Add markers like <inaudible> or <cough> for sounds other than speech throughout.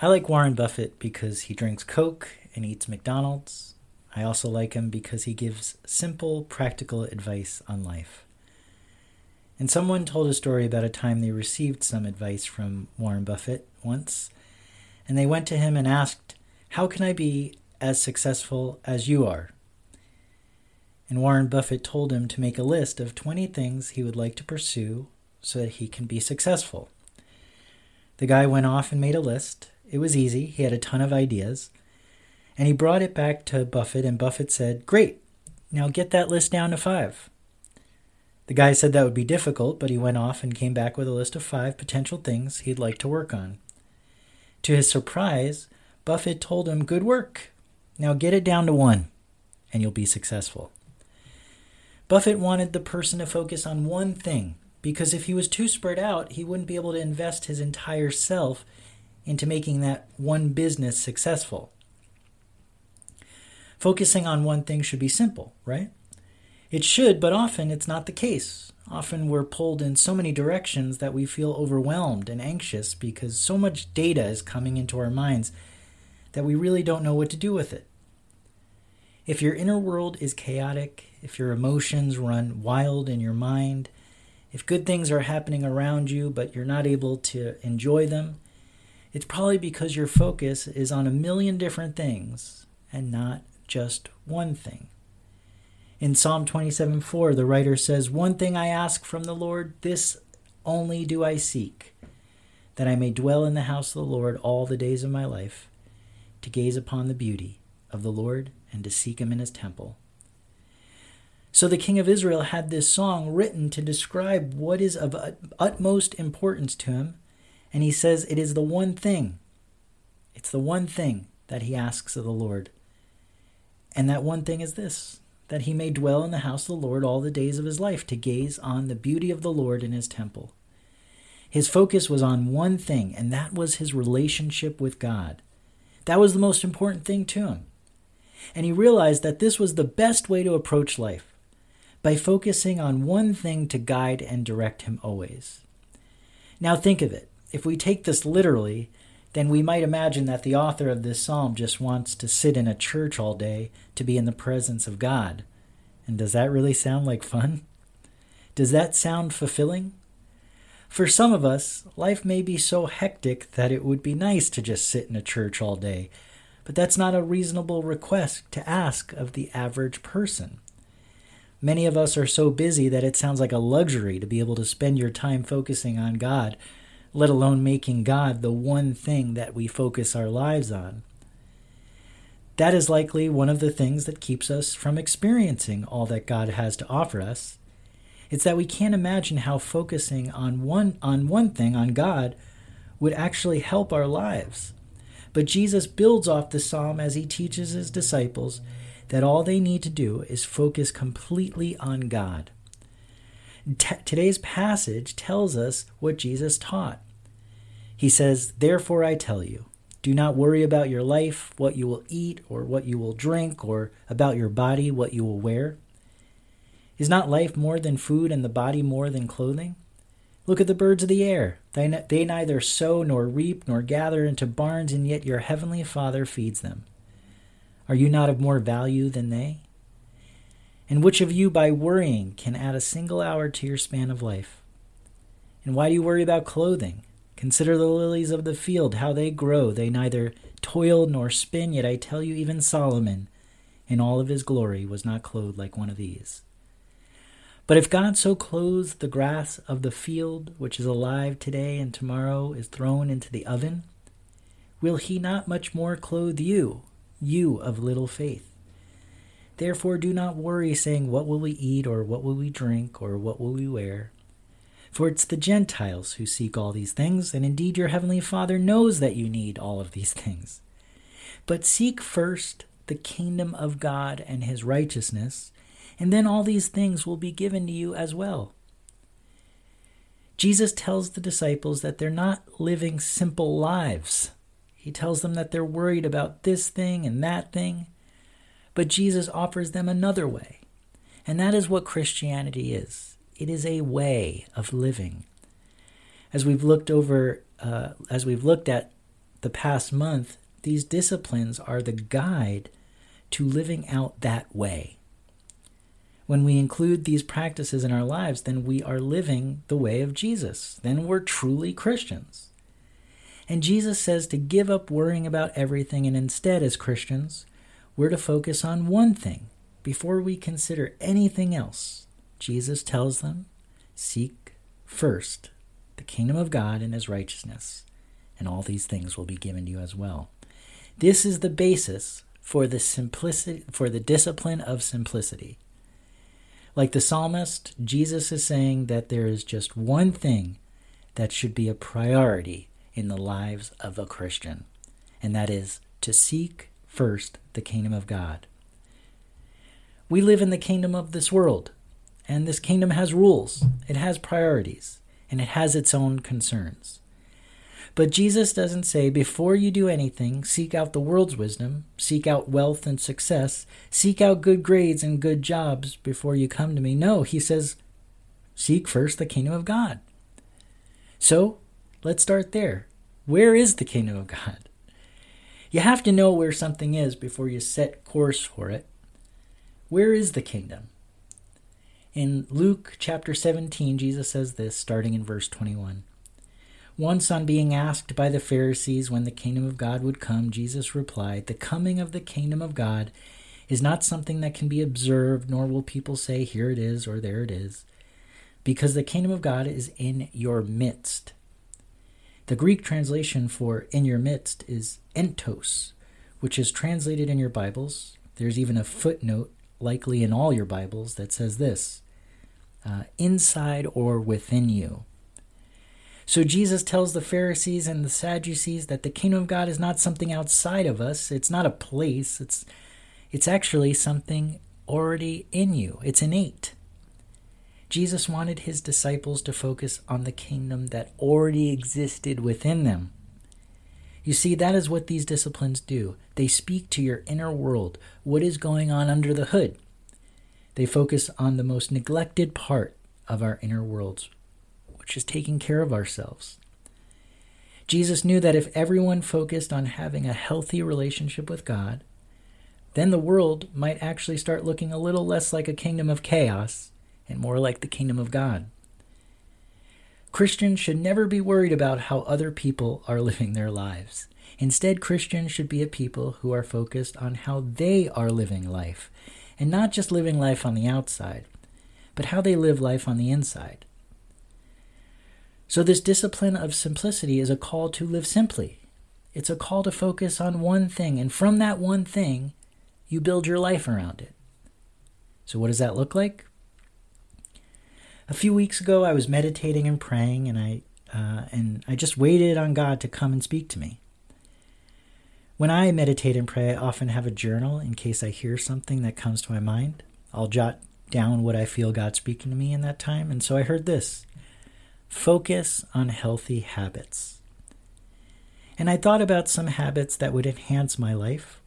I like Warren Buffett because he drinks Coke and eats McDonald's. I also like him because he gives simple, practical advice on life. And someone told a story about a time they received some advice from Warren Buffett once, and they went to him and asked, How can I be as successful as you are? And Warren Buffett told him to make a list of 20 things he would like to pursue so that he can be successful. The guy went off and made a list, it was easy. He had a ton of ideas. And he brought it back to Buffett, and Buffett said, Great, now get that list down to five. The guy said that would be difficult, but he went off and came back with a list of five potential things he'd like to work on. To his surprise, Buffett told him, Good work. Now get it down to one, and you'll be successful. Buffett wanted the person to focus on one thing, because if he was too spread out, he wouldn't be able to invest his entire self into making that one business successful. Focusing on one thing should be simple, right? It should, but often it's not the case. Often we're pulled in so many directions that we feel overwhelmed and anxious because so much data is coming into our minds that we really don't know what to do with it. If your inner world is chaotic, if your emotions run wild in your mind, if good things are happening around you but you're not able to enjoy them, it's probably because your focus is on a million different things and not just one thing. In Psalm 27 4, the writer says, One thing I ask from the Lord, this only do I seek, that I may dwell in the house of the Lord all the days of my life, to gaze upon the beauty of the Lord and to seek him in his temple. So the king of Israel had this song written to describe what is of utmost importance to him and he says it is the one thing, it's the one thing that he asks of the Lord. And that one thing is this that he may dwell in the house of the Lord all the days of his life, to gaze on the beauty of the Lord in his temple. His focus was on one thing, and that was his relationship with God. That was the most important thing to him. And he realized that this was the best way to approach life by focusing on one thing to guide and direct him always. Now, think of it if we take this literally, then we might imagine that the author of this psalm just wants to sit in a church all day to be in the presence of God. And does that really sound like fun? Does that sound fulfilling? For some of us, life may be so hectic that it would be nice to just sit in a church all day, but that's not a reasonable request to ask of the average person. Many of us are so busy that it sounds like a luxury to be able to spend your time focusing on God let alone making God the one thing that we focus our lives on. That is likely one of the things that keeps us from experiencing all that God has to offer us. It's that we can't imagine how focusing on one on one thing on God would actually help our lives. But Jesus builds off the psalm as he teaches his disciples that all they need to do is focus completely on God. T- today's passage tells us what Jesus taught. He says, Therefore I tell you, do not worry about your life, what you will eat, or what you will drink, or about your body, what you will wear. Is not life more than food, and the body more than clothing? Look at the birds of the air. They, they neither sow nor reap nor gather into barns, and yet your heavenly Father feeds them. Are you not of more value than they? And which of you, by worrying, can add a single hour to your span of life? And why do you worry about clothing? Consider the lilies of the field, how they grow. They neither toil nor spin, yet I tell you, even Solomon, in all of his glory, was not clothed like one of these. But if God so clothes the grass of the field, which is alive today and tomorrow is thrown into the oven, will he not much more clothe you, you of little faith? Therefore, do not worry, saying, What will we eat, or what will we drink, or what will we wear? For it's the Gentiles who seek all these things, and indeed your heavenly Father knows that you need all of these <laughs> things. But seek first the kingdom of God and his righteousness, and then all these things will be given to you as well. Jesus tells the disciples that they're not living simple lives. He tells them that they're worried about this thing and that thing. But Jesus offers them another way. And that is what Christianity is it is a way of living. As we've looked over, uh, as we've looked at the past month, these disciplines are the guide to living out that way. When we include these practices in our lives, then we are living the way of Jesus. Then we're truly Christians. And Jesus says to give up worrying about everything, and instead, as Christians, we're to focus on one thing before we consider anything else. Jesus tells them, Seek first the kingdom of God and his righteousness, and all these things will be given to you as well. This is the basis for the simplicity for the discipline of simplicity. Like the psalmist, Jesus is saying that there is just one thing that should be a priority in the lives of a Christian, and that is to seek first the kingdom of God. We live in the kingdom of this world, and this kingdom has rules, it has priorities, and it has its own concerns. But Jesus doesn't say, before you do anything, seek out the world's wisdom, seek out wealth and success, seek out good grades and good jobs before you come to me. No, he says, seek first the kingdom of God. So let's start there. Where is the kingdom of God? You have to know where something is before you set course for it. Where is the kingdom? In Luke chapter 17, Jesus says this, starting in verse 21. Once, on being asked by the Pharisees when the kingdom of God would come, Jesus replied, The coming of the kingdom of God is not something that can be observed, nor will people say, Here it is, or there it is, because the kingdom of God is in your midst. The Greek translation for in your midst is entos, which is translated in your Bibles. There's even a footnote, likely in all your Bibles, that says this uh, inside or within you. So Jesus tells the Pharisees and the Sadducees that the kingdom of God is not something outside of us. It's not a place. It's it's actually something already in you. It's innate. Jesus wanted his disciples to focus on the kingdom that already existed within them. You see, that is what these disciplines do. They speak to your inner world, what is going on under the hood. They focus on the most neglected part of our inner worlds, which is taking care of ourselves. Jesus knew that if everyone focused on having a healthy relationship with God, then the world might actually start looking a little less like a kingdom of chaos and more like the kingdom of God. Christians should never be worried about how other people are <laughs> living their lives. Instead, Christians should be a people who are focused on how they are living life, and not just living life on the outside, but how they live life on the inside. So, this discipline of simplicity is a call to live simply. It's a call to focus on one thing, and from that one thing, you build your life around it. So, what does that look like? A few weeks ago, I was meditating and praying, and I uh, and I just waited on God to come and speak to me. When I meditate and pray, I often have a journal in case I hear something that comes to my mind. I'll jot down what I feel God speaking to me in that time, and so I heard this Focus on healthy habits. And I thought about some habits that would enhance my life.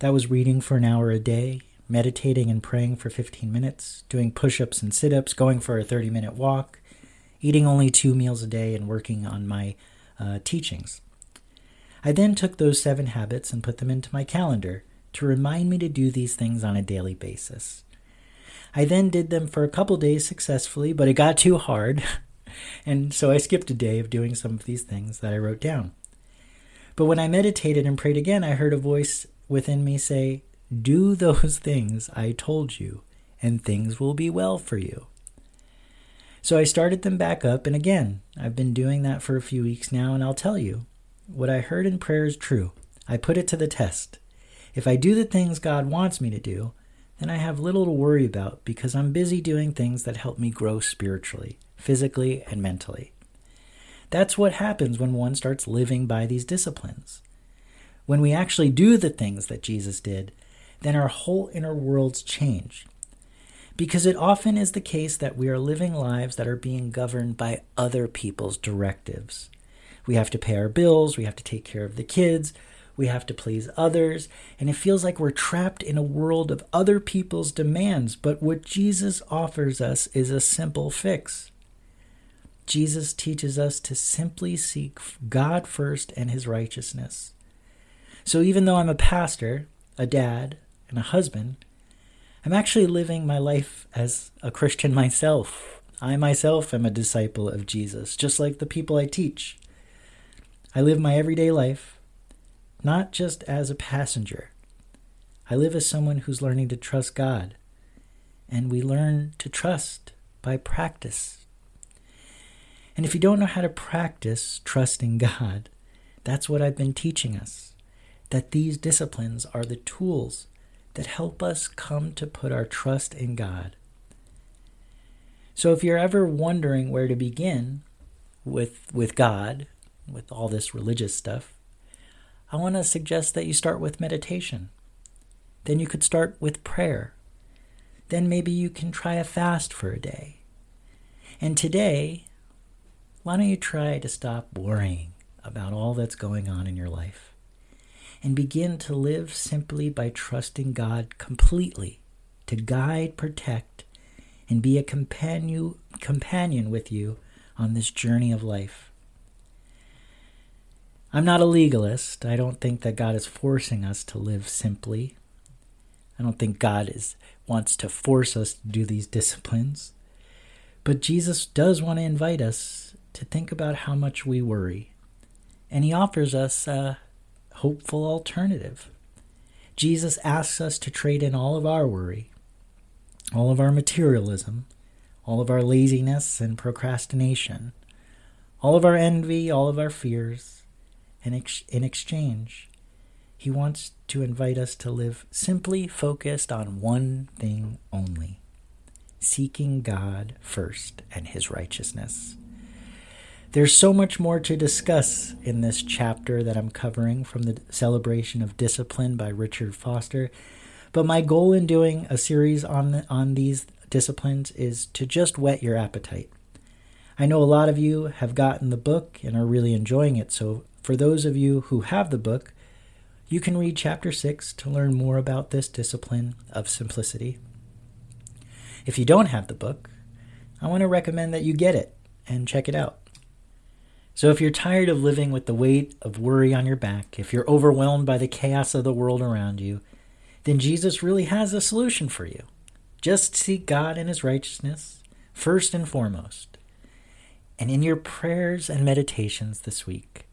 That was reading for an hour a day, meditating and praying for 15 minutes, doing push ups and sit ups, going for a 30 minute walk, eating only two meals a day, and working on my uh, teachings. I then took those seven habits and put them into my calendar to remind me to do these things on a daily basis. I then did them for a couple days successfully, but it got too hard. <laughs> and so I skipped a day of doing some of these things that I wrote down. But when I meditated and prayed again, I heard a voice within me say, Do those <laughs> things I told you, and things will be well for you. So I started them back up, and again, I've been doing that for a few weeks now, and I'll tell you, what I heard in prayer is true. I put it to the test. If I do the things God wants me to do, then I have little to worry about because I'm busy doing things that help me grow spiritually physically and mentally. That's what happens when one starts living by these disciplines. When we actually do the things that Jesus did, then our whole inner worlds change. Because it often is the case that we are living lives that are being governed by other people's directives. We have to pay our bills, we have to take care of the kids, we have to please others, and it feels like we're trapped in a world of other people's demands. But what Jesus offers us is a simple fix. Jesus teaches us to simply seek God first and his righteousness. So even though I'm a pastor, a dad, and a husband, I'm actually living my life as a Christian myself. I myself am a disciple of Jesus, just like the people I teach. I live my everyday life not just as a passenger. I live as someone who's learning to trust God. And we learn to trust by practice. And if you don't know how to practice trusting God, that's what I've been teaching us. That these disciplines are the tools that help us come to put our trust in God. So if you're ever wondering where to begin with, with God, with all this religious stuff, I want to suggest that you start with meditation. Then you could start with prayer. Then maybe you can try a fast for a day. And today, why don't you try to stop worrying about all that's going on in your life and begin to live simply by trusting God completely to guide, protect, and be a companion, companion with you on this journey of life. I'm not a legalist. I don't think that God is forcing us to live simply. I don't think God is wants to force us to do these disciplines. But Jesus does want to invite us to think about how much we worry. And he offers us a hopeful alternative. Jesus asks us to trade in all of our worry, all of our materialism, all of our laziness and procrastination, all of our envy, all of our fears, and ex- in exchange, he wants to invite us to live simply focused on one thing only seeking God first and his righteousness. There's so much more to discuss in this chapter that I'm covering from the celebration of discipline by Richard Foster. But my goal in doing a series on the, on these disciplines is to just whet your appetite. I know a lot of you have gotten the book and are really enjoying it. So for those of you who have the book, you can read chapter 6 to learn more about this discipline of simplicity. If you don't have the book, I want to recommend that you get it and check it out. So, if you're tired of living with the weight of worry on your back, if you're overwhelmed by the chaos of the world around you, then Jesus really has a solution for you. Just seek God and His righteousness first and foremost. And in your prayers and meditations this week,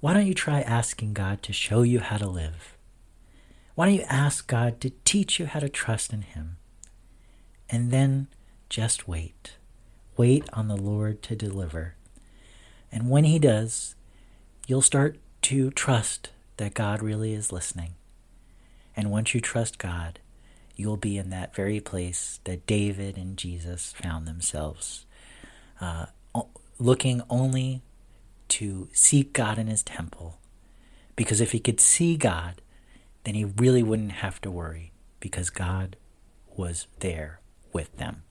why don't you try asking God to show you how to live? Why don't you ask God to teach you how to trust in Him? And then just wait. Wait on the Lord to deliver. And when He does, you'll start to trust that God really is listening. And once you trust God, you'll be in that very place that David and Jesus found themselves, uh, looking only to seek God in his temple. Because if he could see God, then he really wouldn't have to worry because God was there with them.